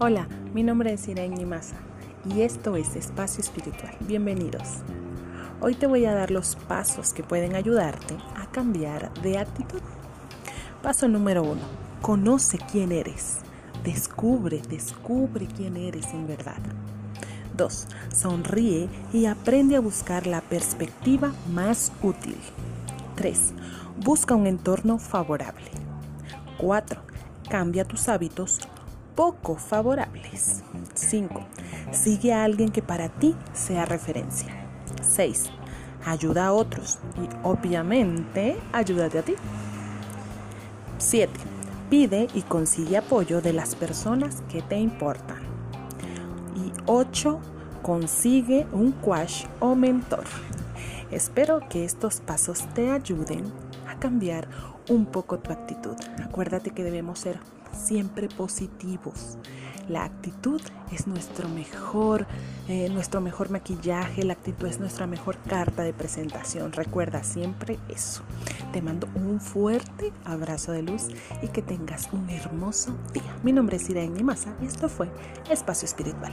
Hola, mi nombre es Irene Maza y esto es Espacio Espiritual. Bienvenidos. Hoy te voy a dar los pasos que pueden ayudarte a cambiar de actitud. Paso número uno, conoce quién eres. Descubre, descubre quién eres en verdad. 2. Sonríe y aprende a buscar la perspectiva más útil. 3. Busca un entorno favorable. 4. Cambia tus hábitos poco favorables. 5. Sigue a alguien que para ti sea referencia. 6. Ayuda a otros y obviamente ayúdate a ti. 7. Pide y consigue apoyo de las personas que te importan. Y 8. Consigue un quash o mentor. Espero que estos pasos te ayuden a cambiar un poco tu actitud. Acuérdate que debemos ser siempre positivos. La actitud es nuestro mejor, eh, nuestro mejor maquillaje, la actitud es nuestra mejor carta de presentación. Recuerda siempre eso. Te mando un fuerte abrazo de luz y que tengas un hermoso día. Mi nombre es Irene Maza y esto fue Espacio Espiritual.